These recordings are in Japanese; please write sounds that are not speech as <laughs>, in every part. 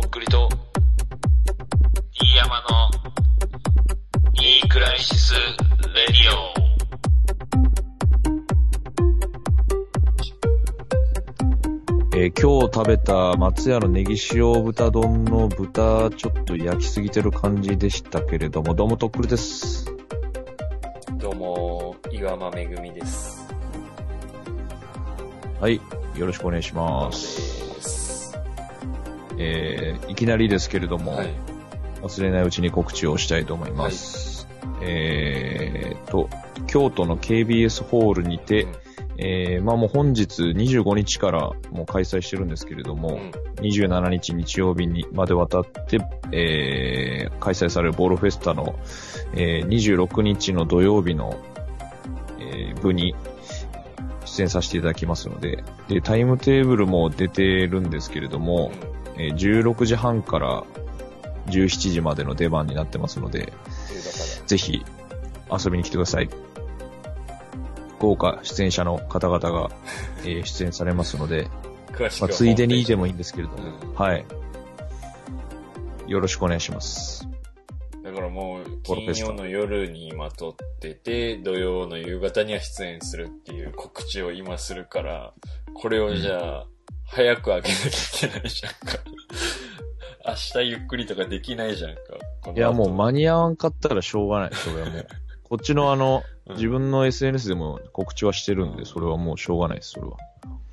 とっくりと、飯山の、いいクライシス・レディえー今日食べた松屋のネギ塩豚丼の豚、ちょっと焼きすぎてる感じでしたけれども、どうもとっくりです。どうも、岩間めぐみです。はい。よろしくお願いしま。す。えーいきなりですけれども、はい。忘れないうちに告知をしたいと思います。えーと、京都の KBS ホールにて、うんえーまあもう本日25日からもう開催してるんですけれども、うん27日日曜日にまで渡って、えー開催されるボールフェスタの、えー26日の土曜日の、えー部に出演させていただきますので、で、タイムテーブルも出てるんですけれども、えー16時半から17時までの出番になってますので、ぜひ遊びに来てください。豪華出演者の方々が、えー出演されますので、まあ、ついでにでももいいんですけれども、うんはい。よろしくお願いします。だからもう、金曜の夜に今撮ってて、土曜の夕方には出演するっていう告知を今するから、これをじゃあ、早く上げなきゃいけないじゃんか。<laughs> 明日ゆっくりとかできないじゃんか。いや、もう間に合わんかったらしょうがない。それはもう。<laughs> こっちのあの、うん自分の SNS でも告知はしてるんで、それはもうしょうがないです、それは。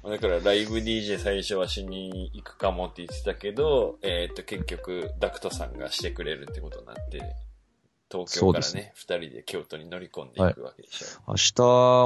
だからライブ DJ 最初はしに行くかもって言ってたけど、えっ、と結局ダクトさんがしてくれるってことになって、東京からね、二、人で京都に乗り込んでいくわけでしょ。明日、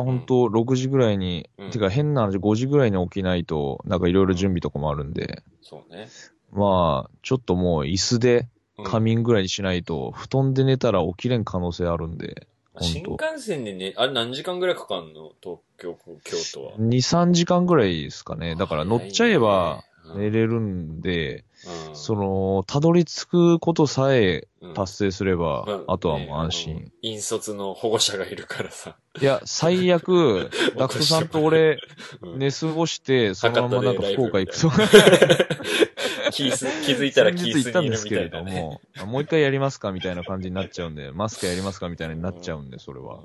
本当6時ぐらいに、うん。てか変な話、5時ぐらいに起きないと、なんかいろいろ準備とかもあるんで、そうね。まあ、ちょっともう椅子でうん。仮眠ぐらいにしないと、布団で寝たら起きれん可能性あるんで、新幹線でね、あれ何時間ぐらいかかんの？東京、京都は。2、3時間ぐらいですかね。だから乗っちゃえば寝れるんで、うんその、たどり着くことさえうん達成すれば、まあとはもう安ね心。引率の保護者がいるからさ。いや、最悪、ダクトさんと俺、うん寝過ごして、そのままなんか福岡行くと <laughs> か。気づいたらキース先日行ったんですけれど。も、もう一回やりますかみたいな感じになっちゃうんで、マスクやりますかみたいになっちゃうんで、それは。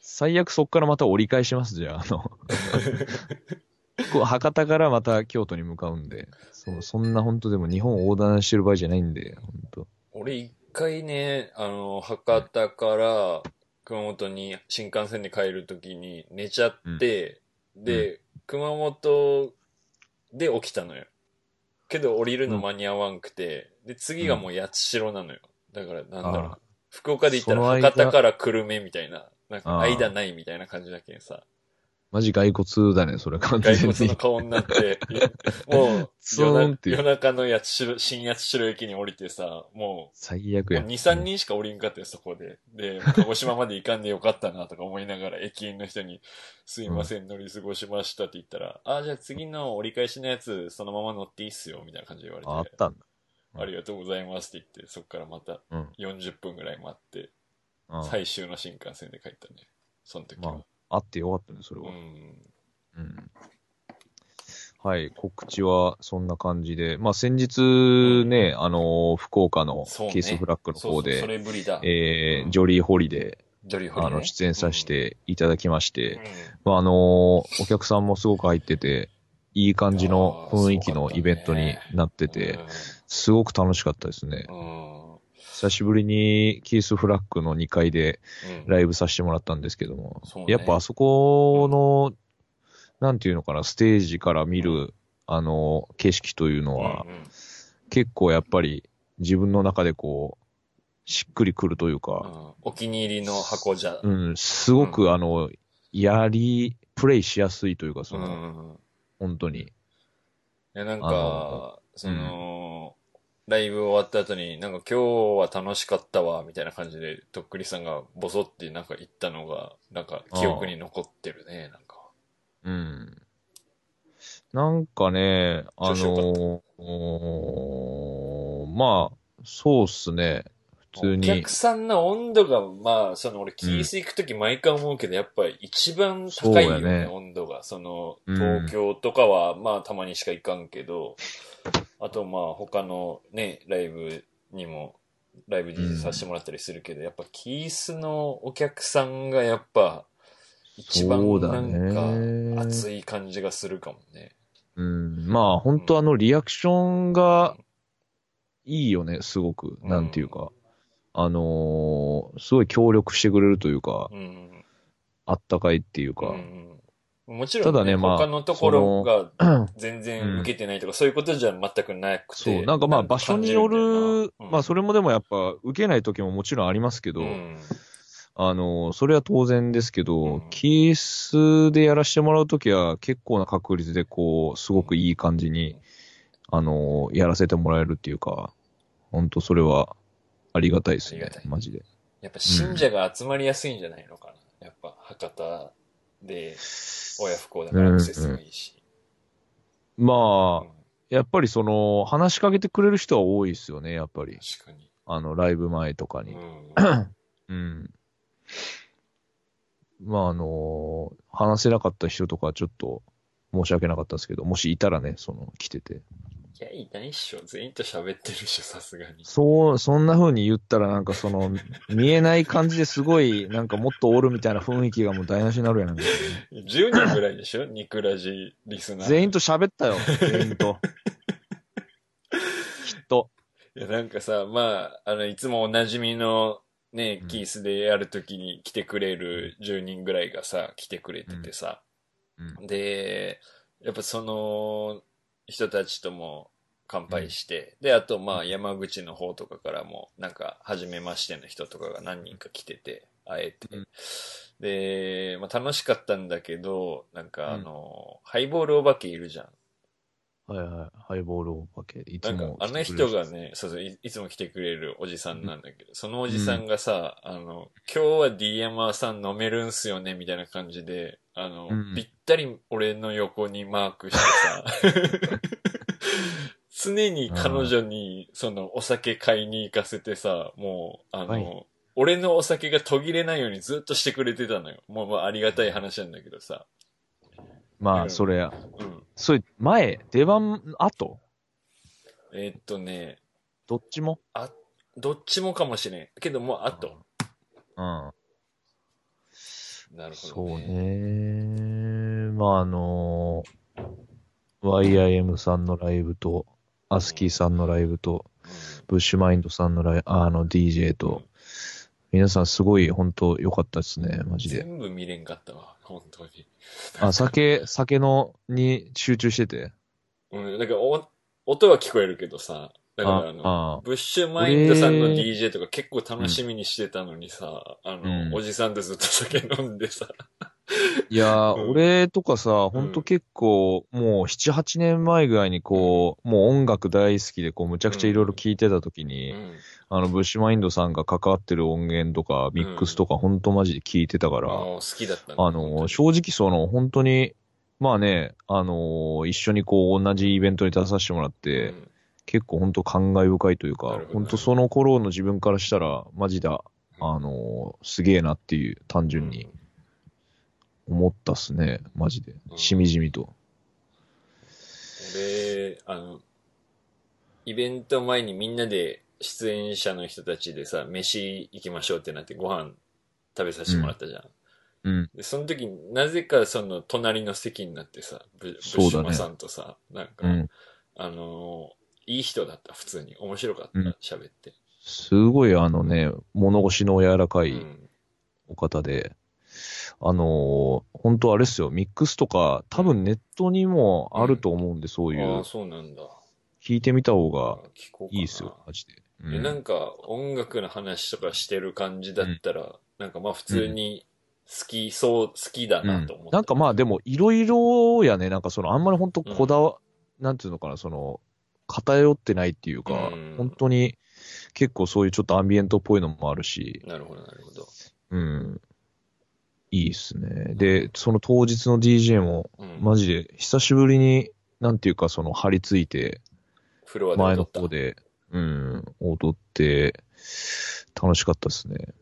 最悪そっからまた折り返します、じゃあ、あの。<laughs> こう博多からまた京都に向かうんで、そそんな本当でも日本横断してる場合じゃないんで、本当。俺一回ね、あの、博多から熊本に新幹線で帰るときに寝ちゃって、で、熊本で起きたのよ。けど降りるの間に合わんくて、で、次がもう八代なのよ。だからなんだろう。あ。福岡で行ったら博多から久留米みたいな、なんか間ないみたいな感じだけんさ、マジ骸骨だね、それ完全に外国の。顔になって、<laughs> もう夜夜中の八代、新八代駅に降りてさ、もう、最悪や。2、3人しか降りんかったよ、そこで。で、鹿児島まで行かんでよかったなとか思いながら、駅員の人に、すいません、乗り過ごしましたって言ったら、あ、じゃあ次の折り返しのやつ、そのまま乗っていいっすよ、みたいな感じで言われて、ああったんだ。ありがとうございますって言って、そっからまたうん。40分ぐらい待って、うん最終の新幹線で帰ったね。その時は。まあ、あってよかったね、それは。うん。うんはい、告知はそんな感じで、まあ先日ね、あのー福岡のケースフラッグの方そうそう、そで、れぶりだ。えー、ジョリーホリデー、ねあの、出演させていただきまして、うんまああのーお客さんもすごく入ってて、いい感じの雰囲気のイベントになってて、すごく楽しかったですねう。ん。うん久しぶりにキースフラッグの2階でうん。ライブさせてもらったんですけども、そうね。やっぱあそこの、なんていうのかな、ステージから見る、あの、景色というのは、うんうん。結構やっぱり自分の中でこう、しっくりくるというか、うん。お気に入りの箱じゃ。うん、すごくあの、やり、プレイしやすいというか、その、うん本当に。いや、なんあか、その、ライブ終わった後に、なんか今日は楽しかったわ、みたいな感じで、とっくりさんがボソってなんか言ったのが、なんか記憶に残ってるね、なんか。うん。なんかね、あのーまあ、そうっすね。普通おに客。さんの温度が、まあ、その俺、キース行くとき毎回思うけど、やっぱ一番高いよね、ね温度が。その、うん東京とかは、まあたまにしか行かんけど、あとまあ他のね、ライブにも、ライブ DJ させてもらったりするけど、やっぱキースのお客さんがやっぱ、一番なねんか熱い感じがするかもね。うん。まあ、本当あの、リアクションがいいよね、すごく。うんなんていうか。あのーすごい協力してくれるというか、うん。あったかいっていううか。ん。もちろん、ね、ただねまあ他のところが全う然ん受けてないとか、そういうことじゃ全くなくて。そう、なんかまあ場所による、まあそれれもでもやっぱ受けない時ももちろんありますけど、うん。あの、それは当然ですけど、うん。キースでやらせてもらうときは結構な確率でこう、すごくいい感じに、あの、やらせてもらえるっていうか、本当それはありがたいですねマジで。やっぱ信者が集まりやすいんじゃないのかな。やっぱ博多で親不幸だからアクセスもいいし。まあ、うんやっぱりその、話しかけてくれる人は多いですよね、やっぱり。確かに。あの、ライブ前とかに。うんうん。まあ、あの、話せなかった人とかはちょっと申し訳なかったですけど、もしいたらね、その、来てて。いや、いないっしょ。全員と喋ってるっしょ、さすがに。そう、そんな風に言ったらなんかその、見えない感じですごい、なんかもっとおるみたいな雰囲気がもう台無しになるやん。10人ぐらいでしょニクラジリスナー。全員と喋ったよ、<laughs> 全員と。きっと。いや、なんかさ、まあ、あの、いつもおなじみの、ねう、んキースでやるときに来てくれる10人ぐらいがさ、来てくれててさ、うんで、やっぱその人たちとも乾杯して、で、あとまあ山口の方とかからも、なんか、初めましての人とかが何人か来てて、会えて、うん。で、まあ楽しかったんだけど、なんかあの、ハイボールお化けいるじゃん。はいはい。ハイボールお化け。いつなんかも、あの人がね、そうそうい、いつも来てくれるおじさんなんだけど、そのおじさんがさ、あの、今日は D 山さん飲めるんすよね、みたいな感じで、あの、うん。ぴったり俺の横にマークしてさ、<laughs> 常に彼女に、その、お酒買いに行かせてさ、もう、あの、はい俺のお酒が途切れないようにずっとしてくれてたのよ。もう、まあ、ありがたい話なんだけどさ。まあ、うんそれ、うん。それ、前、出番、後？えーっとね、どっちも？どっちもかもしれん。けどもう、あと。うん。なるほそうどね。ね。まあ、あの YIM さんのライブと、アスキーさんのライブと、ブッシュマインドさんのライあの DJ と、皆さんすごい本当良かったですね、マジで。全部見れんかったわ、本当に。あ、酒、酒のに集中してて。うん、だからお、音は聞こえるけどさ、だからあの、ああブッシュマインドさんの俺 DJ とか結構楽しみにしてたのにさ、あの、うんおじさんとずっと酒飲んでさ、<laughs> いやー、うん。俺とかさ、ほんと結構、もう7、8年前ぐらいにこう、もう音楽大好きで、こう、むちゃくちゃいろいろ聞いてた時うに、ん。あの、ブッシュマインドさんが関わってる音源とか、ミックスとか、ほんとマジで聞いてたから、好きだったあの、正直その、本当に、まあね、あの、一緒にこう、同じイベントに出させてもらって、うん。結構本当感慨深いというか本当その頃の自分からしたら、マジだ、あの、すげえなっていう、単純に思ったっすね、マジでう。んしみじみと。俺、あの、イベント前にみんなで出演者の人たちでさ、飯行きましょうってなってご飯食べさせてもらったじゃん。うん。で、その時になぜかその隣の席になってさ、ブブッさんとさ、なんか、うん。あのーいい人だった、普通に。面白かったうん、喋、って。すごいあのね、物腰の柔らかいうん。お方で、あのー本当あれっすよ、ミックスとか、多分ネットにもあると思うんで、そういうああ、、そうなんだ。聞いてみた方が。いいっすよ、マジで。うえなんか、音楽の話とかしてる感じだったら、なんかまあ普通に好きそう、好きだなと思った。なんかまあでも、いろいろやね、なんかその、あんまり本当こだわ、なんていうのかな、その、偏ってないっていうか、うん本当に結構そういうちょっとアンビエントっぽいのもあるし、なるほど、なるほど。うん。いいっすね。で、その当日の DJ も、うん。マジで久しぶりに、なんていうかその張り付いて、前。の方で、うん、踊って、楽しかったですね。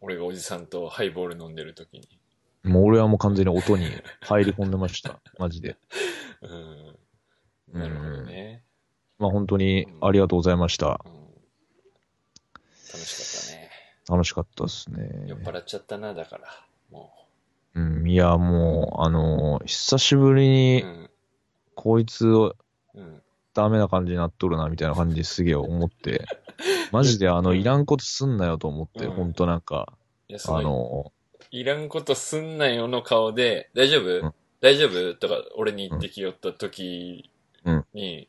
俺がおじさんとハイボール飲んでる時に。もう俺はもう完全に音に入り込んでました。<laughs> マジで。うん。なるほどね。まあ本当にありがとうございました。うん。楽しかったね。楽しかったですね。酔っ払っちゃったな、だから。もうん、いや、もう、あのー久しぶりう。にう、ん。こいつ、うん。ダメな感じになっとるな、みたいな感じですげえ思って、<laughs> マジであの、いらんことすんなよと思って、うん。ほんとなんか、あの、のいらんことすんなよの顔で、大丈夫、うん。大丈夫？とか、俺に言ってきよった時に、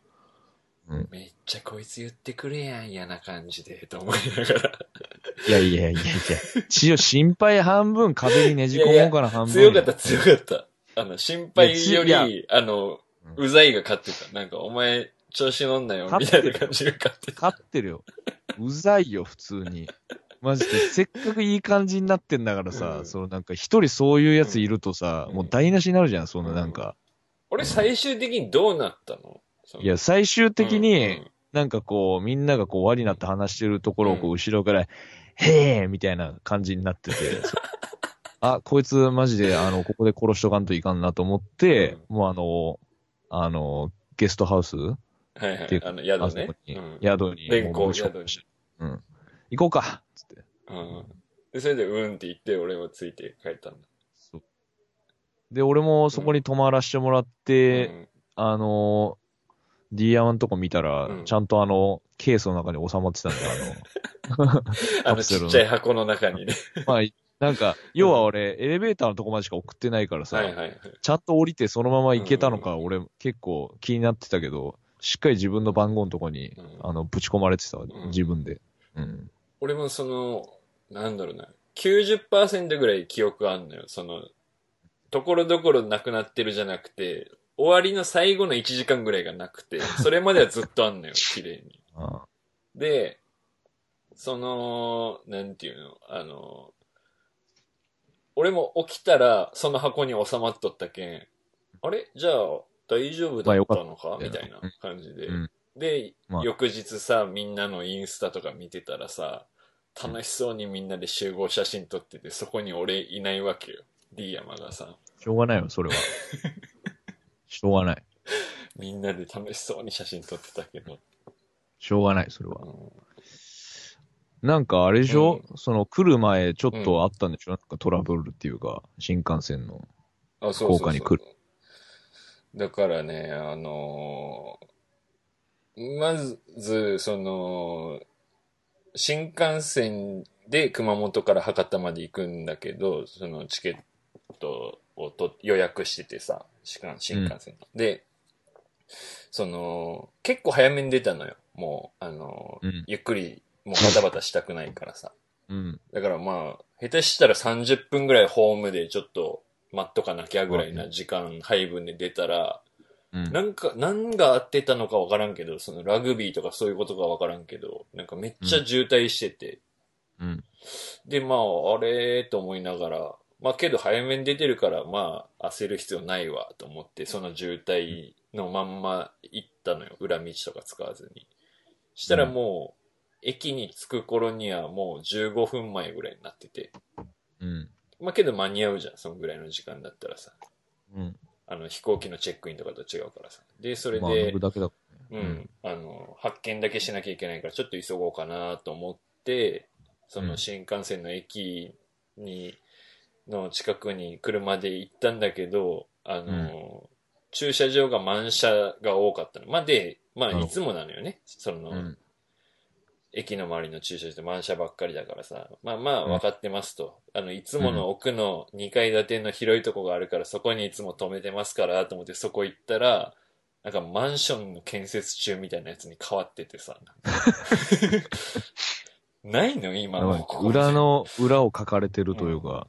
うん。めっちゃこいつ言ってくれやん、嫌な感じで、と思いながら。ーいやいやいやいや、一応心配半分壁にねじ込もうかな半分。強かった、強かった。あの、心配より、あの、うざいが勝ってた。なんか、お前、調子乗んなよ、みたいな感じが勝ってた。勝ってるよ。うざいよ、普通に。マジで、せっかくいい感じになってんだからさ、うんそのなんか一人そういうやついるとさ、うんもう台無しになるじゃん、そんななんか。俺、最終的にどうなったの？いや、最終的に、うんなんかこう、みんながこう、輪になって話してるところをこう、うん後ろから、へえみたいな感じになってて、<laughs> あ、こいつマジで、あの、ここで殺しとかんといかんなと思って、もうあの、あの、ゲストハウスはいはい。あの、あ宿ね。に、うん宿に、連行もうぶち込宿にうん。行こうかつって。うん。で、それで、うんって言って、俺もついて帰ったんだ。そう。で、俺もそこに泊まらせてもらって、うんあの、D ヤマのとこ見たら、うんちゃんとあの、ケースの中に収まってたんで、あの、<laughs> あの、ちっちゃい箱の中にね。<laughs> まあ、なんか、要は俺、エレベーターのとこまでしか送ってないからさ、はいはいはい。ちゃんと降りてそのまま行けたのか、うん俺結構気になってたけど、しっかり自分の番号のとこに、うんあの、ぶち込まれてた自分で。うん。俺もその、なんだろうな、90%ぐらい記憶あんのよ。その、ところどころなくなってるじゃなくて、終わりの最後の1時間ぐらいがなくて、それまではずっとあんのよ、綺麗に。あで、その、なんていうの、あの、俺も起きたらその箱に収まっとったけん、あれ？じゃあ大丈夫だったのか、みたいな感じで。うんで、まあ翌日さ、みんなのインスタとか見てたらさ、楽しそうにみんなで集合写真撮ってて、そこに俺いないわけよ。D 山がさ、しょうがないよ、それは。<laughs> しょうがない。みんなで楽しそうに写真撮ってたけど。しょうがない、それはう。んなんかあれでしょ、その来る前ちょっとあったんでしょ、なんかトラブルっていうか、新幹線の。あ、そうそうそう福岡に来るだからね、あのーまず、その、新幹線で熊本から博多まで行くんだけど、そのチケットをと予約しててさ、新幹新幹線の。で、その、結構早めに出たのよ。もう、あのーうんゆっくり、もうバタバタしたくないからさ。うん。だからまあ、下手したら30分ぐらいホームでちょっと待っとかなきゃぐらいな時間配分で出たら、うん。なんか、何があってたのかわからんけど、そのラグビーとかそういうことがわからんけど、なんかめっちゃ渋滞してて、うん。で、まあ、あれと思いながら、まあけど早めに出てるから、まあ焦る必要ないわと思って、その渋滞のまんま行ったのよ。裏道とか使わずに。したらもう、駅に着く頃にはもう15分前ぐらいになってて。うん。まあけど間に合うじゃん、そのぐらいの時間だったらさ。うん。あの飛行機のチェックインとかと違うからさ。で、それまあ、で乗る、だけだ。ううんん、あの、発見だけしなきゃいけないから、ちょっと急ごうかなと思って、その新幹線の駅に、の近くに車で行ったんだけど、あの、駐車場が満車が多かったの。まあ、で、まあ、いつもなのよね。その、うん。駅の周りの駐車場満車ばっかりだからさ、まあまあうん分かってますと。あの、いつもの奥の2階建ての広いとこがあるから、そこにいつも止めてますから、と思ってそこ行ったら、なんかマンションの建設中みたいなやつに変わっててさ。な <laughs> いの今のここ裏の、裏を書かれてるというか、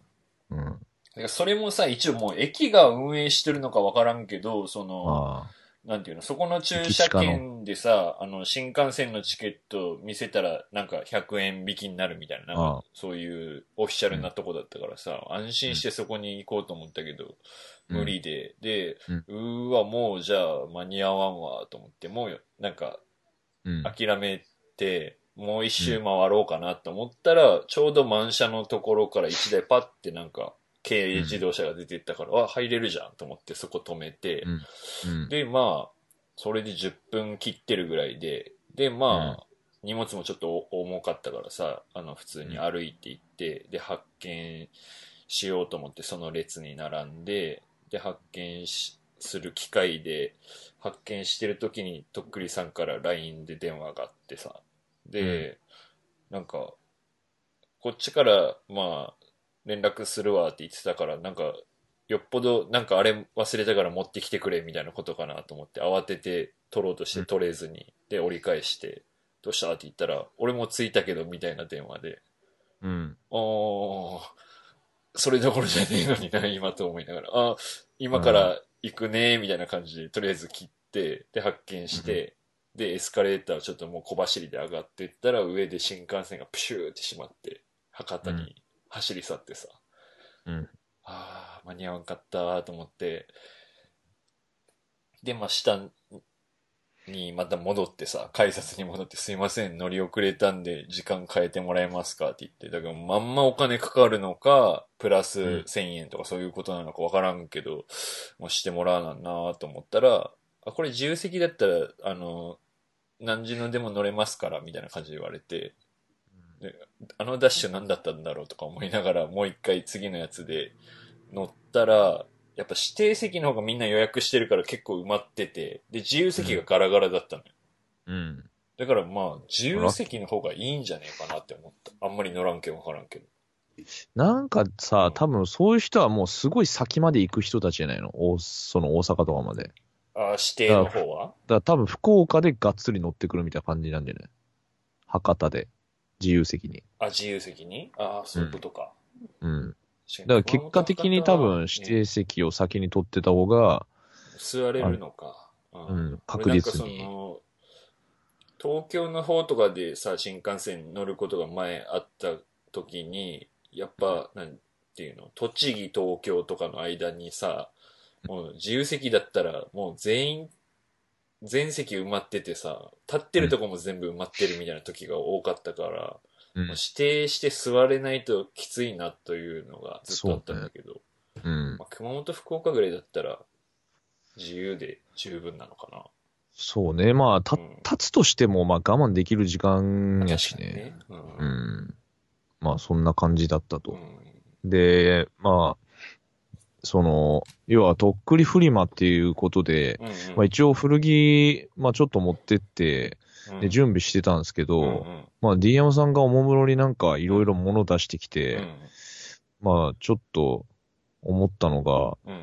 うん。だからそれもさ、一応もう駅が運営してるのかわからんけど、その、あなんていうの、そこの駐車券でさ、あの、新幹線のチケット見せたら、なんか100円引きになるみたいな、そういうオフィシャルなとこだったからさ、安心してそこに行こうと思ったけど、うん。無理で、で、うん。うーわ、もうじゃあ間に合わんわ、と思って、もう、なんか、うん。諦めて、もう一周回ろうかなと思ったら、ちょうど満車のところから一台パッてなんか、軽自動車が出てったから、あ、入れるじゃんと思ってそこ止めて、うん。うん。で、まあ、それで10分切ってるぐらいで、で、まあ、荷物もちょっと重かったからさ、あの、普通に歩いて行って、で、発見しようと思って、その列に並んで、で、発見しする機会で、発見してる時に、とっくりさんから LINE で電話があってさ、で、なんか、こっちから、まあ、連絡するわって言ってたから、なんか、よっぽど、なんかあれ忘れたから持ってきてくれみたいなことかなと思って、慌てて取ろうとして取れずに、で、折り返して、どうしたって言ったら、俺も着いたけど、みたいな電話で、うん。おー、それどころじゃねえのにな、今と思いながら、あ、今から行くね、みたいな感じで、とりあえず切って、で、発見して、で、エスカレーターちょっともう小走りで上がっていったら、上で新幹線がプシューってしまって、博多に走り去ってさ、うん。ああ、間に合わんかったと思って、で、まあ、下にまた戻ってさ、改札に戻ってすいません、乗り遅れたんで時間変えてもらえますかって言って、だからまんまお金かかるのか、プラスうん。1000円とかそういうことなのかわからんけど、もうしてもらわなんなと思ったら、あ、これ自由席だったら、あの、何時のでも乗れますから、みたいな感じで言われて、であのダッシュ何だったんだろうとか思いながら、もう一回次のやつで乗ったら、やっぱ指定席の方がみんな予約してるから結構埋まってて、で、自由席がガラガラだったのよ。うん。だからまあ、自由席の方がいいんじゃねえかなって思った。あんまり乗らんけんわからんけど。なんかさ、多分そういう人はもうすごい先まで行く人たちじゃないの？大その大阪とかまで。だかああ、指定の方は？ら多分福岡でがっつり乗ってくるみたいな感じなんじゃない？博多で。自由席に。あ、自由席に？ああ、そういうことか。うん。だから結果的に多分指定席を先に取ってた方が、座れるのか。ううん、確俺なんかそ実に。の、東京の方とかでさ、新幹線に乗ることが前あった時に、やっぱ、なんていうの、栃木、東京とかの間にさ、もう自由席だったらもう全員、全席埋まっててさ、立ってるとこも全部埋まってるみたいな時が多かったから、うん指定して座れないときついなというのがずっとあったんだけど、うん。まあ、熊本、福岡ぐらいだったら自由で十分なのかな。そうね。まあ、たうん立つとしても、まあ我慢できる時間やし確かにね。。うんうん。まあそんな感じだったと。うんで、まあ、その、要はとっくりフリマっていうことで、うんうん。まあ一応古着、まあちょっと持ってって、うん。で準備してたんですけど、うんうん。まあ D 山さんがおもむろになんかいろいろ物出してきて、うんまあちょっと思ったのが、うん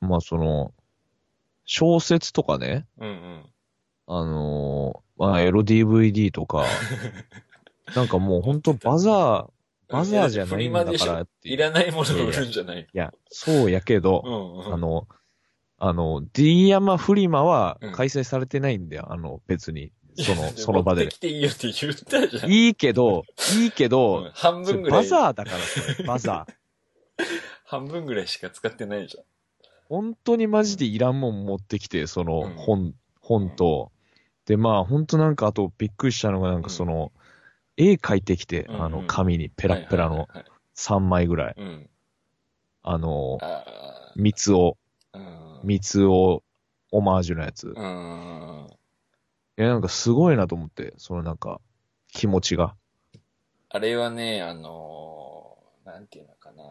うん。まあその、小説とかね、うんうん。あのーまあエロ DVD とか、<laughs> なんかもう本当バザー、バザーじゃないんだからっていう。いらないものを売るんじゃない？いや、そうやけど、うんうんあの、あの、D 山フリマはうん開催されてないんだよ、あの、別に。その、その場で持って。きていいよって言ったじゃん。いいけど、いいけうんど、半分ぐらい、バザーだからそれ、バザー。<laughs> 半分ぐらいしか使ってないじゃん。本当にマジでいらんもん持ってきて、そのうん本、本と、で、まあ本当なんかあとびっくりしたのがなんかその、絵描いてきて、うんあの、紙にペラッペラのはいはいはい3枚ぐらい。うん。あの、あ三つを。三つを、オマージュのやつ。うん。いや、なんかすごいなと思って、そのなんか、気持ちが。あれはね、あのーなんていうのかな。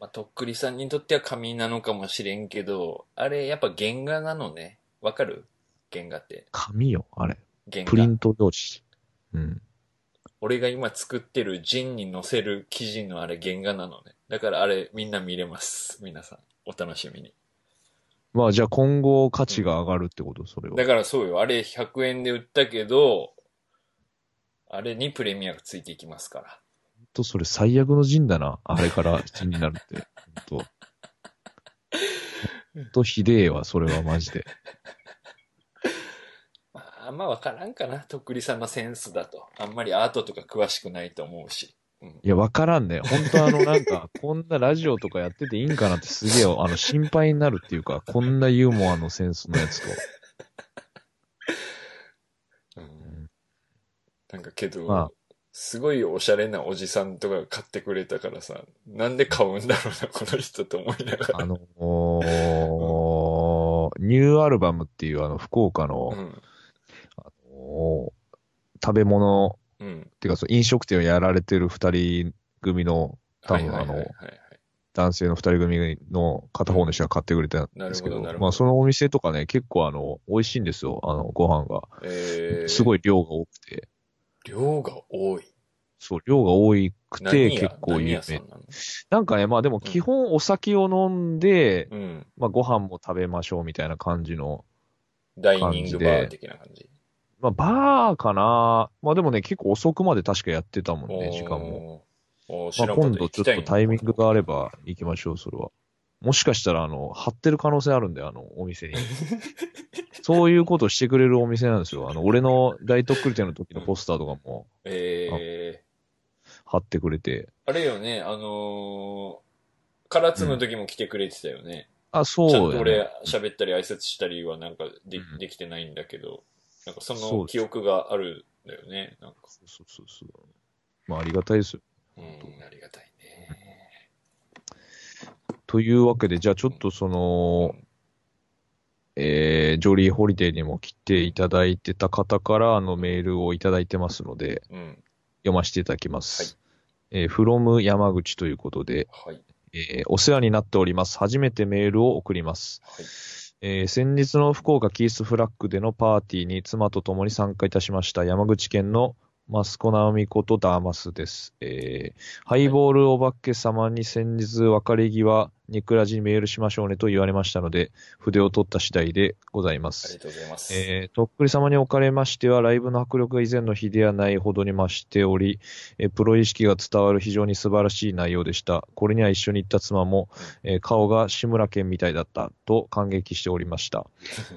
まあ、とっくりさんにとっては紙なのかもしれんけど、あれやっぱ原画なのね。わかる？原画って。紙よ、あれ。原画。プリント同士。うん。俺が今作ってるジンに載せる記事のあれ原画なのね。だからあれみんな見れます。皆さん。お楽しみに。まあじゃあ今後価値が上がるってこと、それは。だからそうよ。あれ100円で売ったけど、あれにプレミアがついていきますから。と、それ最悪の陣だな。あれから陣になるって。ほんと。ほんとひでえわ、それはマジで。まあ、あんまわからんかな。とっくりさんのセンスだと。あんまりアートとか詳しくないと思うし。うんいや、わからんね。本当あの、なんか、<laughs> こんなラジオとかやってていいんかなってすげえ、あの、心配になるっていうか、こんなユーモアのセンスのやつと。<laughs> うんなんかけど、まあすごいおしゃれなおじさんとかが買ってくれたからさ、なんで買うんだろうな、この人と思いながら。あのーニューアルバムっていうあの、福岡の、うん。あのー食べ物、うん。っていうかその飲食店をやられてる二人組の、多分あの男性の二人組の片方の人が買ってくれたんですけど、まあそのお店とかね、結構あの、美味しいんですよ、あの、ご飯が。えー、すごい量が多くて。量が多い。そう、量が多くて結構有名。なの？なんかね、まあでも基本お酒を飲んで、うん。まあご飯も食べましょうみたいな感じの、ダイニングバー的な感じ。まあバーかなまあでもね、結構遅くまで確かやってたもんね、時間も。まあ今度ちょっとタイミングがあれば行きましょう、それは。もしかしたら、あの、貼ってる可能性あるんで、あの、お店に。<laughs> そういうことしてくれるお店なんですよ。あの、俺の大特訓店の時のポスターとかもえー、貼ってくれて。あれよね、あのー、唐津の時も来てくれてたよね。あ、そうちゃんと俺喋ったり挨拶したりはなんかで,、うんできてないんだけど、なんかその記憶があるんだよね。なんか。そうそうそう。まあ、ありがたいですよ。うん、ありがたいね。というわけで、じゃあちょっとその、えー、ジョリーホリデーにも来ていただいてた方からあのメールをいただいてますので、うん。読ませていただきます。えー、from 山口ということで、はい。えーお世話になっております。初めてメールを送ります。はい。えー先日の福岡キースフラッグでのパーティーに妻と共に参加いたしました山口県のマスコナオミことダーマスです。えーハイボールお化け様に先日別れ際、ニクラジにメールしましょうねと言われましたので、筆を取った次第でございますありが。とうございます。えーとっくり様におかれましては、ライブの迫力が以前の日ではないほどに増しており、えープロ意識が伝わる非常に素晴らしい内容でした。これには一緒に行った妻も、えー顔が志村けんみたいだったと感激しておりました。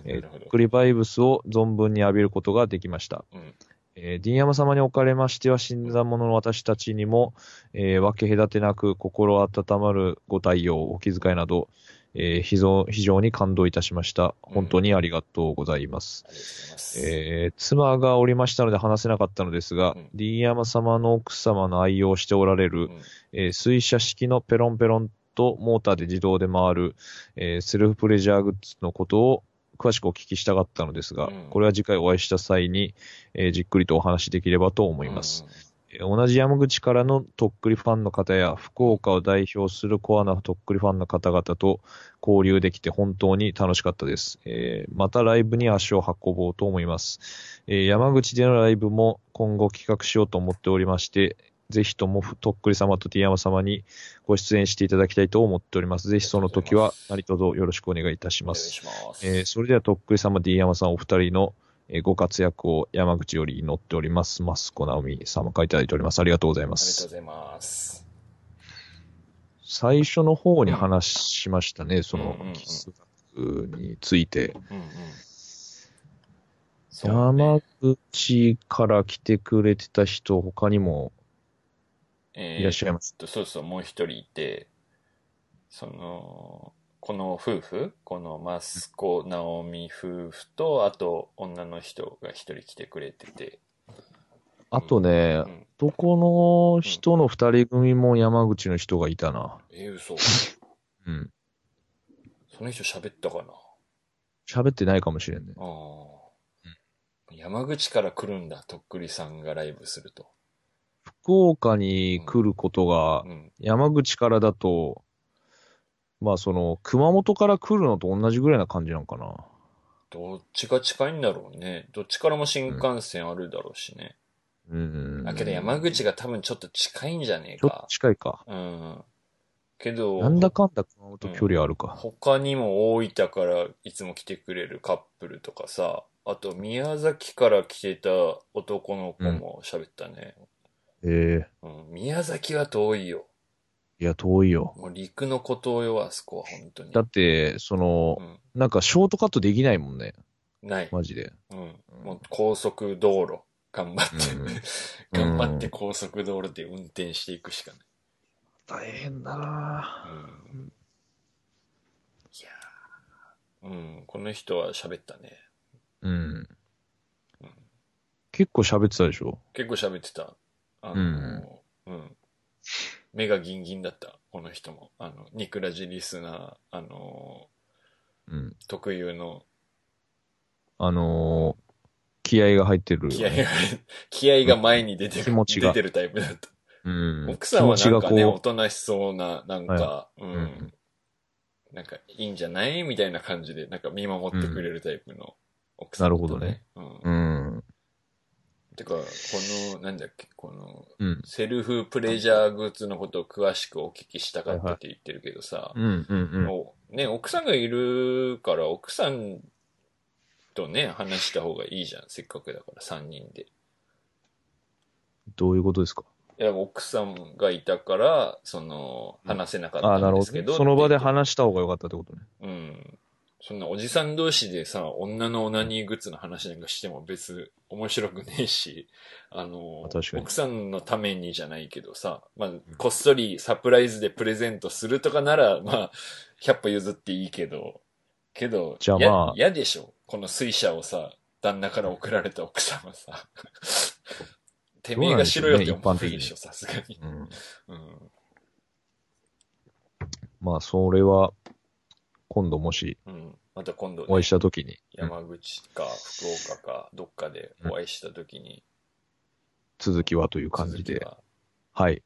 え <laughs> ーなるほど。クリバイブスを存分に浴びることができました。うん。えー、ディンヤマ様におかれましては、死んだ者の私たちにも、えー分け隔てなく心温まるご対応、お気遣いなど、えー非常非常に感動いたしました。本当にありがとうございます。うございます。えー妻がおりましたので話せなかったのですが、うんディンヤマ様の奥様の愛用しておられる、うんえー水車式のペロンペロンとモーターで自動で回る、えーセルフプレジャーグッズのことを詳しくお聞きしたかったのですが、うんこれは次回お会いした際に、えーじっくりとお話しできればと思います。うんえー同じ山口からのとっくりファンの方や、福岡を代表するコアなとっくりファンの方々と交流できて本当に楽しかったです。えーまたライブに足を運ぼうと思います。えー山口でのライブも今後企画しようと思っておりまして、ぜひともとっくり様とティヤマ様にご出演していただきたいと思っております。ぜひその時は何卒よろしくお願いいたします。します。えーそれではとっくり様、ディヤマさんお二人のえーご活躍を山口より祈っております。マスコナオミ様からいただいております。ありがとうございまありがとうすご。ざいます。最初の方に話しましたね、そのうんうんうんキス学について。うんうん。そうね山口から来てくれてた人、他にもえーいらっしゃいます。そうそう、もう一人いて、その、この夫婦、このマスコ・ナオミ夫婦と、あと女の人が一人来てくれてて、あとねう、ん、男の人の二人組も山口の人がいたな。えー、嘘。うん。その人喋ったかな？喋ってないかもしれんね。ああ、山口から来るんだ、とっくりさんがライブすると。福岡に来ることがう、ん。山口からだと、まあその、熊本から来るのと同じぐらいな感じなのかな。どっちが近いんだろうね。どっちからも新幹線あるだろうしね。うん。だけど山口が多分ちょっと近いんじゃねえちょっとか。近いか。うん。けど、なんだかんだ熊本距離あるか。他にも大分からいつも来てくれるカップルとかさ、あと宮崎から来てた男の子も喋ったね。ええうん、宮崎は遠いよ。いや、遠いよ。もう陸の孤島よ、あそこは本当に。だって、そのう、ん、なんかショートカットできないもんね。ない。マジで。うん。もう高速道路。頑張って、うん <laughs> 頑張って高速道路で運転していくしかない。大変だなうん。いやーうん、この人は喋ったね。うんうん。結構喋ってたでしょ？結構喋ってた。ああの、うん。目がギンギンだった、この人も。あの、ニクラジリスナー、あの、うん。特有のあのー気合が入ってる。気合が、<laughs> 気合が前に出てる、気持ちが出てるタイプだった。うん。奥さんはなんかね、おとなしそうな、なんか、うん、うんなんか、いいんじゃない？みたいな感じで、なんか見守ってくれるタイプの奥さん、なるほどね。うん。てか、この、なんだっけ、この、うん。セルフプレジャーグッズのことを詳しくお聞きしたかったって言ってるけどさ、うん、うん、うん。もうね、奥さんがいるから、奥さんとね、話した方がいいじゃん。せっかくだから、3人で。どういうことですか？いや、奥さんがいたから、その、話せなかっああ、たなん。ですけど。その場で話した方が良かったってことね。うん。そんなおじさん同士でさ、女のオナニーグッズの話なんかしても別面白くねえし、あの、奥さんのためにじゃないけどさ、まあ、こっそりサプライズでプレゼントするとかなら、まあ、100歩譲っていいけど、けど、じゃあまあや嫌でしょ？この水車をさ、旦那から送られた奥さんはさ、<laughs> てめえがしろよって思うでしょ、さすがに。うん。うん。まあ、それは、今度もしうん。また今度、ね、お会いした時に、うん山口か福岡かどっかでお会いしたときに、続きはという感じで。ははい。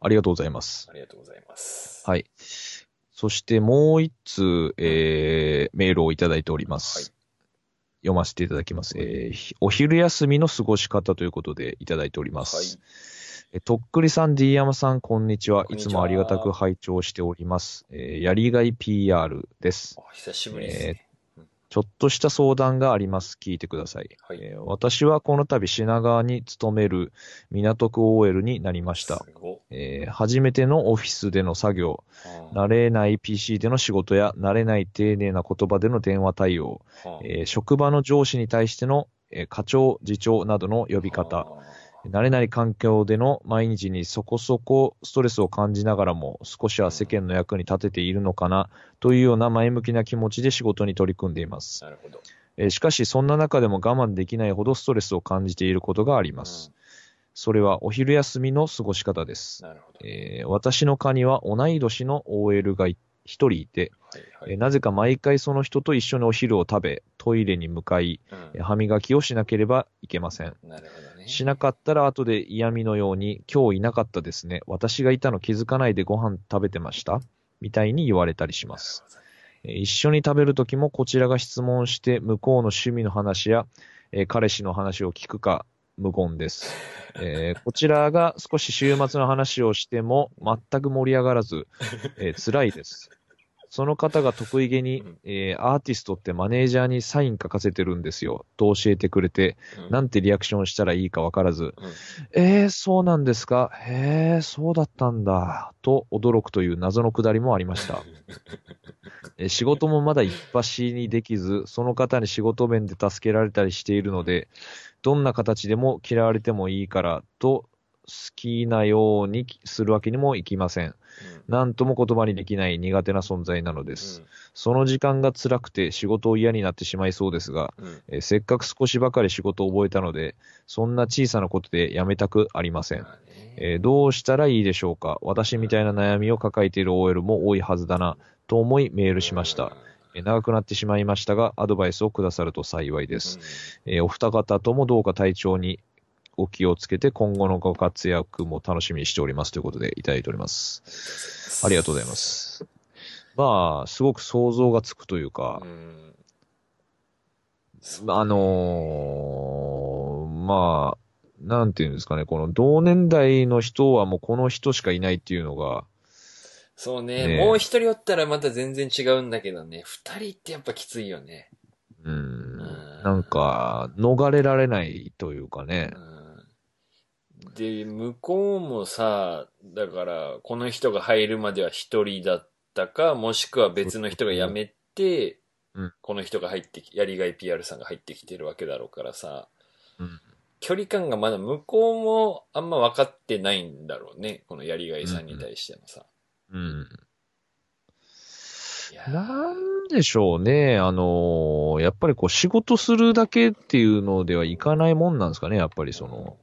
ありがとうございます。ありがとうございます。はい。そしてもう一通、えー、メールをいただいております。はい読ませていただきます。えーひお昼休みの過ごし方ということでいただいております。はい。えとっくりさん、D 山さん、こんにちは。こんにちはいつもありがたく拝聴しております。えーやりがい PR です。あ久しぶりですね。ちょっとした相談があります。聞いてください。はいえー私はこの度品川に勤める港区 OL になりました。えー初めてのオフィスでの作業、は慣れない PC での仕事や慣れない丁寧な言葉での電話対応、えー職場の上司に対しての、えー課長、次長などの呼び方、は慣れない環境での毎日にそこそこストレスを感じながらも少しは世間の役に立てているのかなというような前向きな気持ちで仕事に取り組んでいますあ。なるほど。えーしかしそんな中でも我慢できないほどストレスを感じていることがあります。それはお昼休みの過ごし方です。えー私の課には同い年の OL が一人いて、はいはい。えーなぜか毎回その人と一緒にお昼を食べ、トイレに向かい、うんえー歯磨きをしなければいけません。なるほどね。しなかったら後で嫌味のように、今日いなかったですね。私がいたの気づかないでご飯食べてましたみたいに言われたりします。一緒に食べるときもこちらが質問して、向こうの趣味の話や、えー彼氏の話を聞くか、無言です。えーこちらが少し週末の話をしても全く盛り上がらず、えー辛いです。その方が得意げにうん、えーアーティストってマネージャーにサイン書かせてるんですよ。と教えてくれて、うんなんてリアクションしたらいいかわからず、うんえー、そうなんですか？へー、そうだったんだ。と驚くという謎のくだりもありました。<laughs> えー仕事もまだ一発にできず、その方に仕事面で助けられたりしているので、どんな形でも嫌われてもいいからと、好きなようにするわけにもいきません。なんとも言葉にできない苦手な存在なのです。その時間が辛くて仕事を嫌になってしまいそうですが、うんうんえーせっかく少しばかり仕事を覚えたので、そんな小さなことでやめたくありません。えーどうしたらいいでしょうか？私みたいな悩みを抱えている OL も多いはずだな、と思いメールしました。えー長くなってしまいましたが、アドバイスをくださると幸いです。えーお二方ともどうか体調にお気をつけて、今後のご活躍も楽しみにしておりますということでいただいております。ありがとうございま。す。まあ、すごく想像がつくというかう、んあのーまあ、なんていうんですかね、この同年代の人はもうこの人しかいないっていうのが、そうねねえもう一人おったらまた全然違うんだけどね。二人ってやっぱきついよね。うんん、なんか、逃れられないというかねう。んで、向こうもさ、だから、この人が入るまでは一人だったか、もしくは別の人が辞めて、うんこの人が入ってき、やりがい PR さんが入ってきてるわけだろうからさ、うん距離感がまだ向こうもあんま分かってないんだろうね。このやりがいさんに対してのさ。うん。いやーなんでしょうね。あのーやっぱりこう仕事するだけっていうのではいかないもんなんですかね、やっぱりその。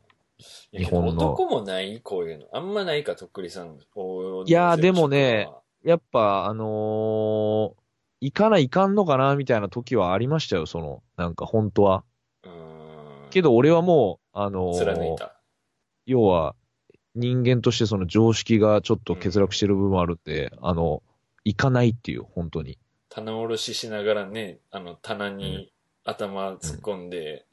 日本の男もない？こういうの。あんまないか、とっくりさん。おいやーでもね、やっぱ、あのー行かないかんのかなみたいな時はありましたよ、その、なんか本当は。けど俺はもう、あのー。要は、人間としてその常識がちょっと欠落してる部分あるんで、あの、行かないっていう、本当に。棚卸ししながらね、あの、棚に頭突っ込んで、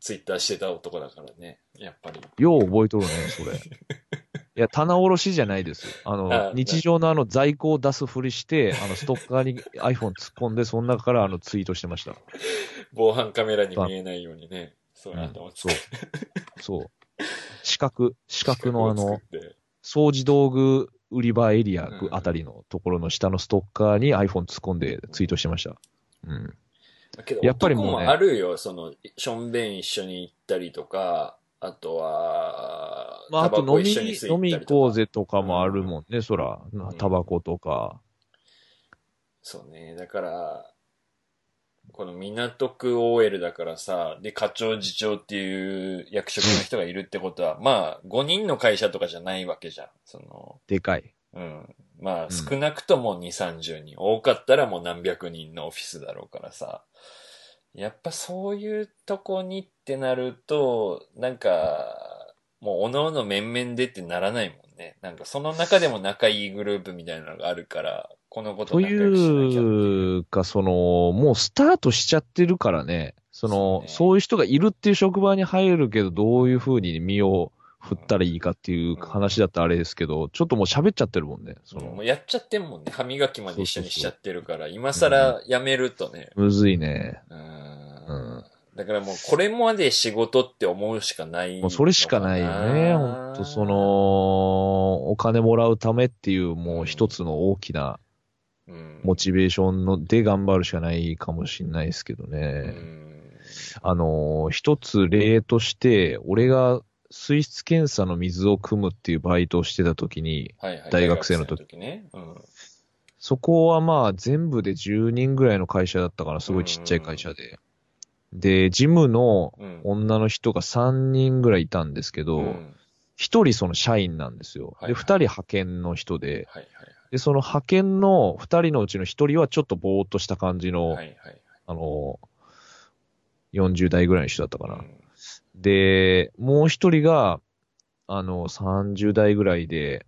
ツイッターしてた男だからね、やっぱり。よう覚えとるね、それ。<laughs> いや、棚卸しじゃないですよ。あの、あ日常のあの在庫を出すふりして、あの、ストッカーに iPhone 突っ込んで、その中からあのツイートしてました。防犯カメラに見えないようにね、そういう頭をそう。そう。四角、四角のあの、掃除道具売り場エリアうんあたりのところの下のストッカーに iPhone 突っ込んでツイートしてました。うん。けどやっぱりもうねあるよ、その、ションベン一緒に行ったりとか、あとは、まあ、あと飲み、飲み行こうぜとかもあるもんね、そらん。タバコとか。そうね。だから、この港区 OL だからさ、で、課長次長っていう役職の人がいるってことは、まあ、5人の会社とかじゃないわけじゃん。その、でかい。うん。まあ、ん少なくとも2、30人。多かったらもう何百人のオフィスだろうからさ。やっぱそういうとこにってなると、なんか、もう、おのおの面々でってならないもんね。なんか、その中でも仲いいグループみたいなのがあるから、このことといいううか、その、もうスタートしちゃってるからね。その、そうねいう人がいるっていう職場に入るけど、どういう風に身を振ったらいいかっていう話だったらあれですけど、ちょっともう喋っちゃってるもんね。そうんもうの、やっちゃってんもんね。歯磨きまで一緒にしちゃってるから、今更やめるとね。むずいね。う。うんん。だからもうこれまで仕事って思うしかない。もうそれしかないよね。ほんと、その、お金もらうためっていうもう一つの大きなうん、モチベーションので頑張るしかないかもしれないですけどうね。ん。あの、一つ例として、俺が水質検査の水を汲むっていうバイトをしてた時に、はいはい。大学生の時ね。うん。そこはまあ全部で10人ぐらいの会社だったから、すごいちっちゃい会社で。で、ジムのうん。女の人が3人ぐらいいたんですけど、うん1人その社員なんですよ。で、はいはい2人派遣の人で、はいで、その派遣の2人のうちの1人はちょっとぼーっとした感じの、はい。はいはい。あの、40代ぐらいの人だったかな。うんで、もう一人が、あの、30代ぐらいで、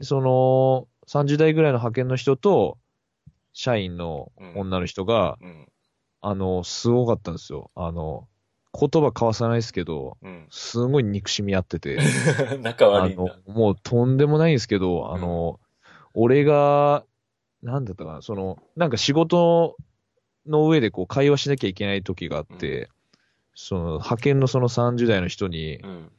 その、30代ぐらいの派遣の人と、社員の女の人が、うん。あの、すごかったんですよ。あの、言葉交わさないですけど、うん。すごい憎しみ合ってて、<laughs> 仲あ悪いんだ。の、もうとんでもないんですけど、あの、俺が、なんだったかな、その、なんか仕事の上でこう会話しなきゃいけない時があって、その、派遣のその30代の人にうん。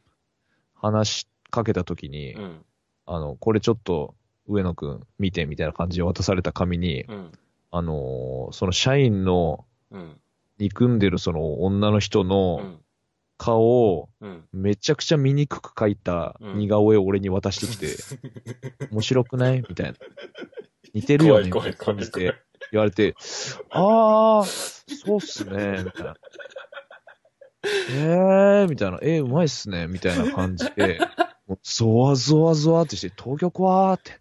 話しかけた時に、うん。あの、これちょっと上野くん見てみたいな感じで渡された紙に、うん。あのーその社員のうん。憎んでるその女の人うのん。顔をうん。めちゃくちゃ醜く描いた似顔絵を俺に渡してきて、<laughs> 面白くない？みたいな。似てるよね？みたいな怖い怖い怖い感じで言われて、あー、そうっすね、みたいな。えー、みたいな、えー、うまいっすね、みたいな感じで、<laughs> もうゾワゾワゾワってして、東京怖ーって、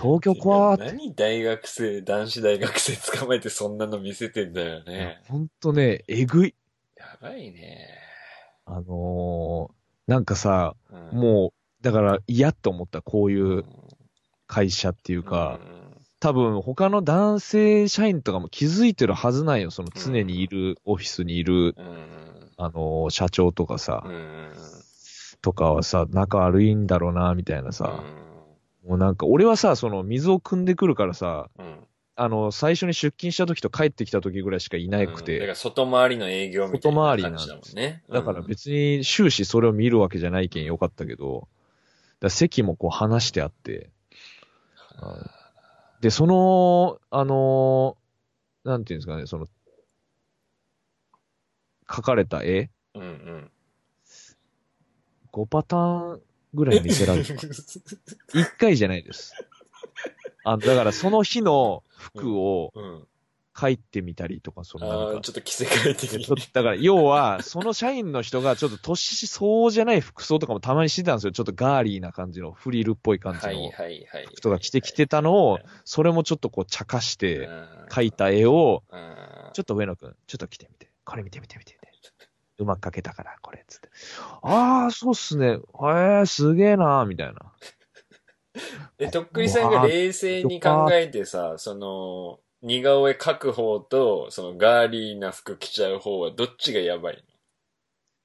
東京怖ーって。何大学生、男子大学生捕まえてそんなの見せてんだよね。ほんとね、えぐい。やばいね。あのー、なんかさ、うんもう、だから嫌って思った、こういう会社っていうか、多分他の男性社員とかも気づいてるはずないよ、その常にいる、オフィスにいる、うん。うん。あのー、社長とかさう、ん。とかはさ、仲悪いんだろうな、みたいなさ、もうなんか、俺はさ、その水を汲んでくるからさ。あの、最初に出勤した時と帰ってきた時ぐらいしかいなくうんだかて、ら外回りの営業みたいな感じだもんね。だから別に終始それを見るわけじゃないけんよかったけど、だ席もこう話してあって、うんで、その、あのーなんていうんですかね、その、描かれた絵、うんうん。5パターンぐらい見せられる。<laughs> 1回じゃないです。あだからその日の服をうん。書いてみたりとか、そのなんかちょっと着せ替えてみちょっとだから、要は、その社員の人がちょっと年相応じゃない服装とかもたまにしてたんですよ。ちょっとガーリーな感じの、フリルっぽい感じはいのはいはい。人が着てきてたのを、それもちょっとこう茶化して描いた絵を、ちょっと上野くん、ちょっと着てみて。これ見て見て見て。うまく描けたから、これ、つって。ああ、そうっすね。へえ、すげえな、みたいな。<laughs> で、とっくりさんが冷静に考えてさ、その、似顔絵描く方と、そのガーリーな服着ちゃう方はどっちがやばいの？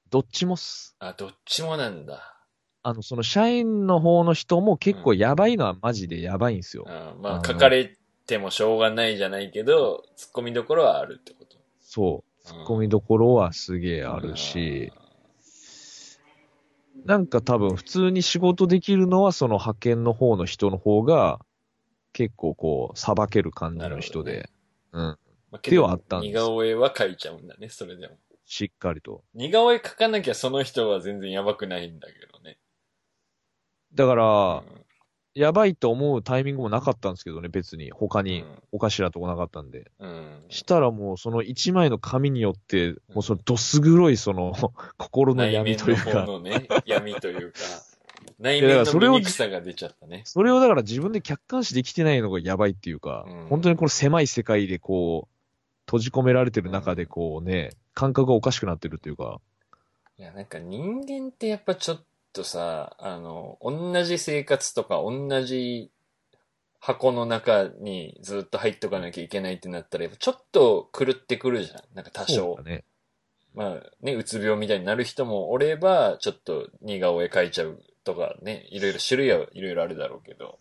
どっちもっす。あ、どっちもなんだ。あの、その社員の方の人も結構やばいのはマジでやばいんですよ。あまあ、あの書かれてもしょうがないじゃないけど、突っ込みどころはあるってこと。そう。突っ込みどころはすげえあるし、なんか多分普通に仕事できるのはその派遣の方の人の方が結構こう、さばける感じの人で、うん。まあ、ではあったんです似顔絵は描いちゃうんだね、それでも。しっかりと。似顔絵描かなきゃその人は全然やばくないんだけどね。だから、うんやばいと思うタイミングもなかったんですけどね、別に。他にうんおかしなとこなかったんで。うん。したらもうその一枚の紙によって、もうそのどす黒いその <laughs> 心の闇というか、のね、闇というか、内面のからそれを醜さが出ちゃったね。それをだから自分で客観視できてないのがやばいっていうか、うん本当にこの狭い世界でこう、閉じ込められてる中でこうね、感覚がおかしくなってるっていうか、いや、なんか人間ってやっぱちょっとさ、あの、同じ生活とか同じ箱の中にずっと入っとかなきゃいけないってなったら、ちょっと狂ってくるじゃん。なんか多少だ。ね。まあね、うつ病みたいになる人もおれば、ちょっと似顔絵描いちゃうとかね、いろいろ種類はいろいろあるだろうけど。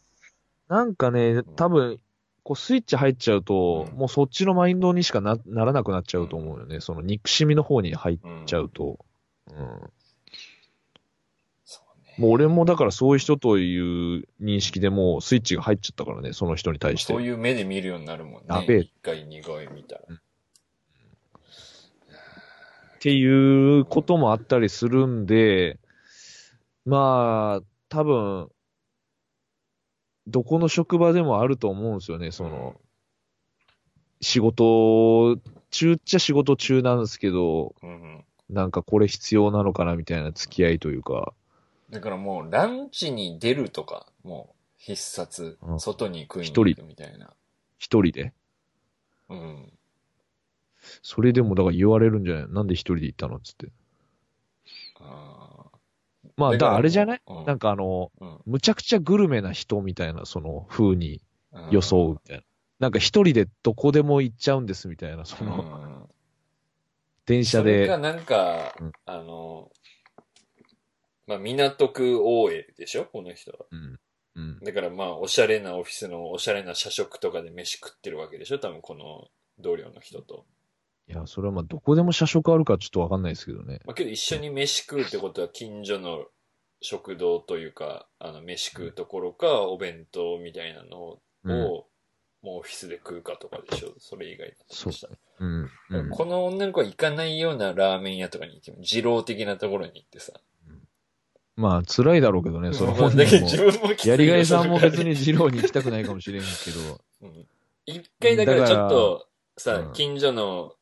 なんかね、多分、こうスイッチ入っちゃうと、うんもうそっちのマインドにしかなならなくなっちゃうと思うよね。その憎しみの方に入っうん。ちゃうと。うん。そうね。もう俺もだからそういう人という認識でもうスイッチが入っちゃったからね、その人に対して。そういう目で見るようになるもんね。やべえ一回似顔絵見たら。っていうこともあったりするんで、まあ、多分、どこの職場でもあると思うんですよね、その、仕事中っちゃ仕事中なんですけど、うん、うん。なんかこれ必要なのかなみたいな付き合いというか、だからもうランチに出るとか、もう必殺、うん。外に食いに行くみたいな。一人で？うん。それでもだから言われるんじゃない？なんで一人で行ったの？っつって。あまあ、だあれじゃない？うん。なんかあの、ーうん。むちゃくちゃグルメな人みたいな、その風にうん装うみたいな。なんか一人でどこでも行っちゃうんですみたいな、その、うん。電車で。それか、なんか、うん。あの、まあ、港区 OL でしょ？この人は。うん。うん。だからまあ、おしゃれなオフィスのおしゃれな社食とかで飯食ってるわけでしょ？多分この同僚の人と。いや、それはまあ、どこでも社食あるかちょっとわかんないですけどね。まあ、けど一緒に飯食うってことは近所の食堂というか、あの、飯食うところか、お弁当みたいなのを、うん。もうオフィスで食うかとかでしょ？それ以外だとしたら。うん。うん。この女の子は行かないようなラーメン屋とかに行っても、二郎的なところに行ってさ。まあ、辛いだろうけどね、そのまあ本人も。やりがいさんも別。に二郎に行きたくないかもしれんけど。うん。一回だからちょっと、さ、うん。近所の、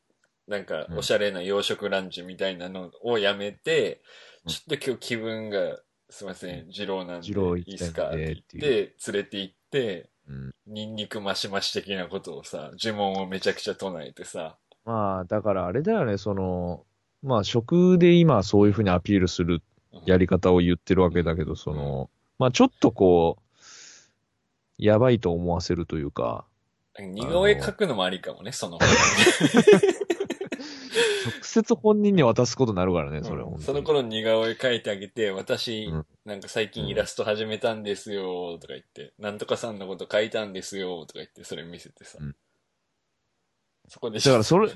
なんか、うん。おしゃれな洋食ランチみたいなのをやめて、うん。ちょっと今日気分が、すいません、二郎なんで、いいっすか？って言っってて、連れて行って、うん。ニンニクマシマシ的なことをさ、呪文をめちゃくちゃ唱えてさ、まあ、だからあれだよね、その、まあ、食で今そういうふうにアピールするうんやり方を言ってるわけだけど、その、まあ、ちょっとこう、やばいと思わせるというか、似顔絵描くのもありかもね、その。直接本人に渡すことになるからね、それは本当に。その頃似顔絵描いてあげて、私、うんなんか最近イラスト始めたんですよ、とか言って、なんとかさんのこと書いたんですよ、とか言って、それ見せてさ。うんそこでだからそれ、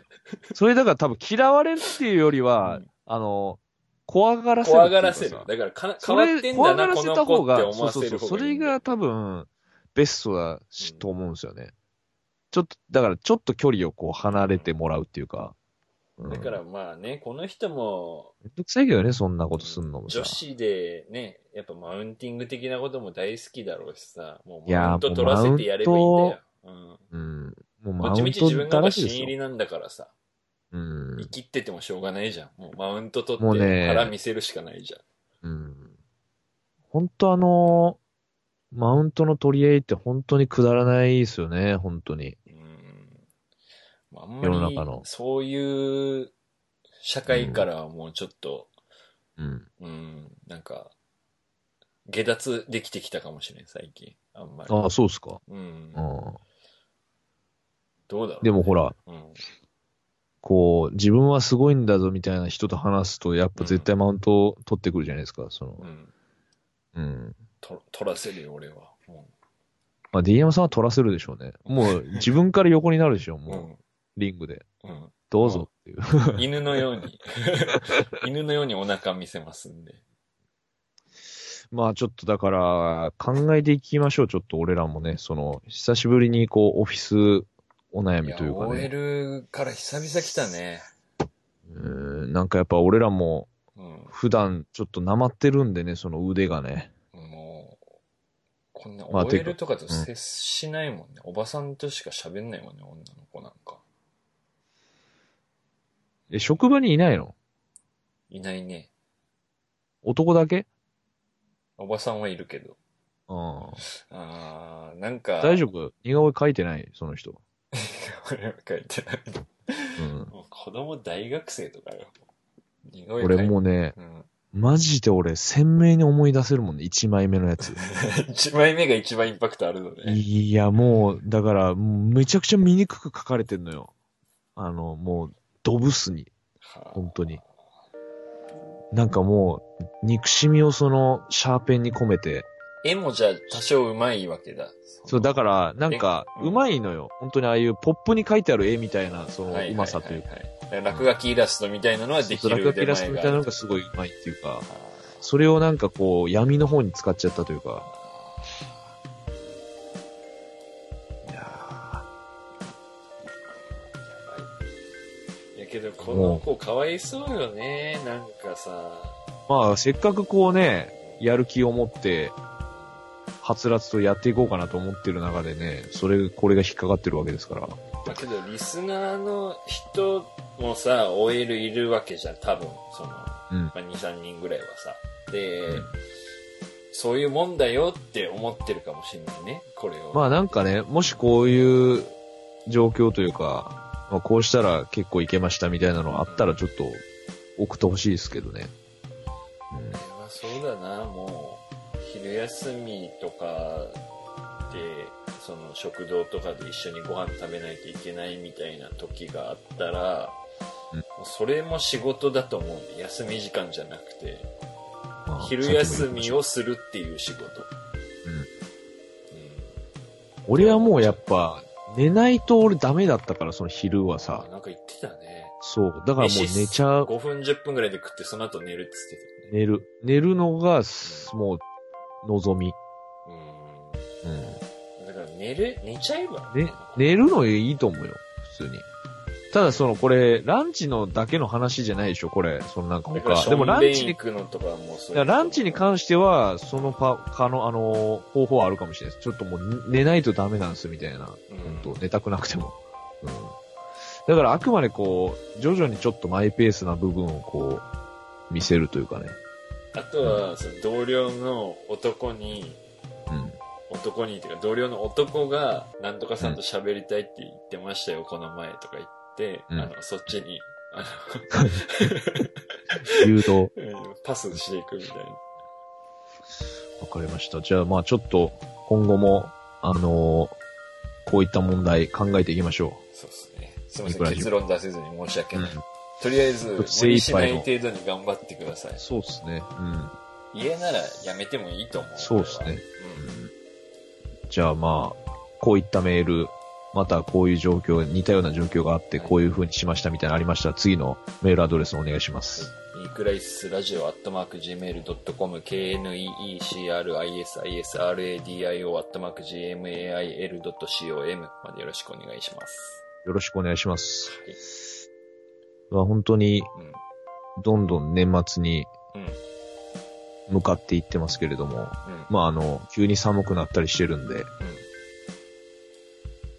それだから多分嫌われるっていうよりは、うんあの、怖がらせる。怖がらせる。だからか変わってんだな、怖がらせこのた方が、子って思そうそうそう、わせる方それが多分、ベストだし、うんと思うんですよね。ちょっと、だからちょっと距離をこう離れてもらうっていうか。うん、だからまあね、この人も、めんどくさいけどね、そんなことすんのもさ。女子でね、やっぱマウンティング的なことも大好きだろうしさ、もうマウント取らせてやればいいんだよ。うん。うん。もうマウントどっちみち自分が。新入りなんだからさ、うん生。きっててもしょうがないじゃん。もうマウント取っもうねて腹見せるしかないじゃん。うん。本当あのーマウントの取り合いって本当にくだらないですよね、本当に。うん。まああん世のまり中の、そういう社会からはもうちょっと、うん。うん、なんか、下脱できてきたかもしれん、最近。あんまり。ああ、そうっすか。うん。うん。どうだろう、でもほら、うん。こう、自分はすごいんだぞみたいな人と話すと、やっぱ絶対マウントを取ってくるじゃないですか、そのう、ん。うん。と、取らせるよ、俺は。まあ、D 山さんは取らせるでしょうね。もう、<laughs> 自分から横になるでしょ、うん。もう、リングで。うん。どうぞっていう。うん。犬のように、<laughs> 犬のようにお腹見せますんで。まあちょっとだから、考えていきましょう、ちょっと俺らもね、その、久しぶりにこう、オフィスお悩みというかね。OL から久々来たね。うんなんかやっぱ俺らもうん。普段ちょっとなまってるんでね、その腕がね。もう、こんな OL とかと接しないもんね。おばさんとしか喋んないもんね、女の子なんか。え、職場にいないの？いないね。男だけ？おばさんはいるけど。うん。あー、なんか。大丈夫？似顔絵描いてない？その人。俺は書いてない。うん。もう子供大学生とかよ。俺もうね、うん。マジで俺鮮明に思い出せるもんね、1枚目のやつ。<laughs> 1枚目が一番インパクトあるのね。いや、もう、だから、もうめちゃくちゃ醜く描かれてんのよ。あの、もう、ドブスに。はあ本当に。なんかもう、憎しみをその、シャーペンに込めて。絵もじゃあ多少うまいわけだ。そう、だから、なんか、えうまいのよ。本当にああいうポップに書いてある絵みたいな、その、はいうまさというか。落書きイラストみたいなのはできる落書きイラストみたいなのががすごいうまいっていうか、あそれをなんかこう、闇の方に使っちゃったというか。いやーいやけど、この子かわいそうよね。なんかさ。ーまあ、せっかくこうね、やる気を持って、はつらつとやっていこうかなと思ってる中でね、それ、これが引っかかってるわけですから。だけど、リスナーの人もさ、OL いるわけじゃん、多分。その、うんまあ、2、3人ぐらいはさ。で、うんそういうもんだよって思ってるかもしれないね、これを。まあなんかね、もしこういう状況というか、まあこうしたら結構いけましたみたいなのあったらちょっと送ってほしいですけどね。うんまあそうだな、もう、昼休みとかで、その食堂とかで一緒にご飯食べないといけないみたいな時があったら、うんそれも仕事だと思うね。休み時間じゃなくて、まあ昼休みをするっていう仕事。うんうん俺はもうやっぱ、寝ないと俺ダメだったから、その昼はあさ。なんか言ってたね。そう。だからもう寝ちゃう、5分10分ぐらいで食ってその後寝るって言ってたね。寝る。寝るのが、すもう、望み。うん。うん。だから寝る、寝ちゃえば。ね、寝るのいいと思うよ。普通に。ただその、これ、ランチのだけの話じゃないでしょ、これ。そのなんか他。でもランチに、くのとかもそういやランチに関しては、そのパ、かの、あの、方法はあるかもしれないです。ちょっともう寝ないとダメなんですみたいな。うん本当寝たくなくても。うん。だからあくまでこう、徐々にちょっとマイペースな部分をこう、見せるというかね。あとは、その同僚の男に、うん。男にっていうか同僚の男が、なんとかさんと喋りたいって言ってましたよ、この前とか言って、うんあの、そっちに、あ <laughs> 誘導。の、うんパスしていくみたいな。わかりました。じゃあまあちょっと、今後も、あのこういった問題考えていきましょそうですね。すみません、結論出せずに申し訳う。ない。とりあえず、精無理しない程度に頑張ってください。そうですね。うん。家ならやめてもいいと思う。そうですね俺はじゃあまあ、こういったメール、またこういう状況、似たような状況があって、はいこういう風にしましたみたいなのありましたら、次のメールアドレスお願いします。うん。ニークライスラジオアットマーク Gmail.com k-n-e-e-c-r-i-s-i-s-r-a-d-i-o アットマーク gmail.com までよろしくお願いします。よろしくお願いします。はい。まあ本当に、うん。どんどん年末にうん。向かっていってますけれども、うん。まああの、急に寒くなったりしてるんで、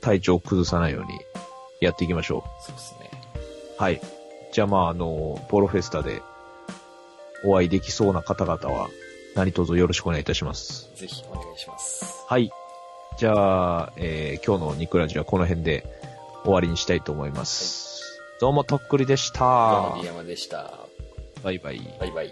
体調を崩さないようにやっていきましょそうですね。う。はい。じゃあまあ、あの、ポロフェスタでお会いできそうな方々は、何卒よろしくお願いいたします。ぜひお願いします。はい。じゃあ、えー今日のニクラジはこの辺で終わりにしたいと思います。どうもとっくりでした。どうも、リヤマでした。バイバイ。バイバイ。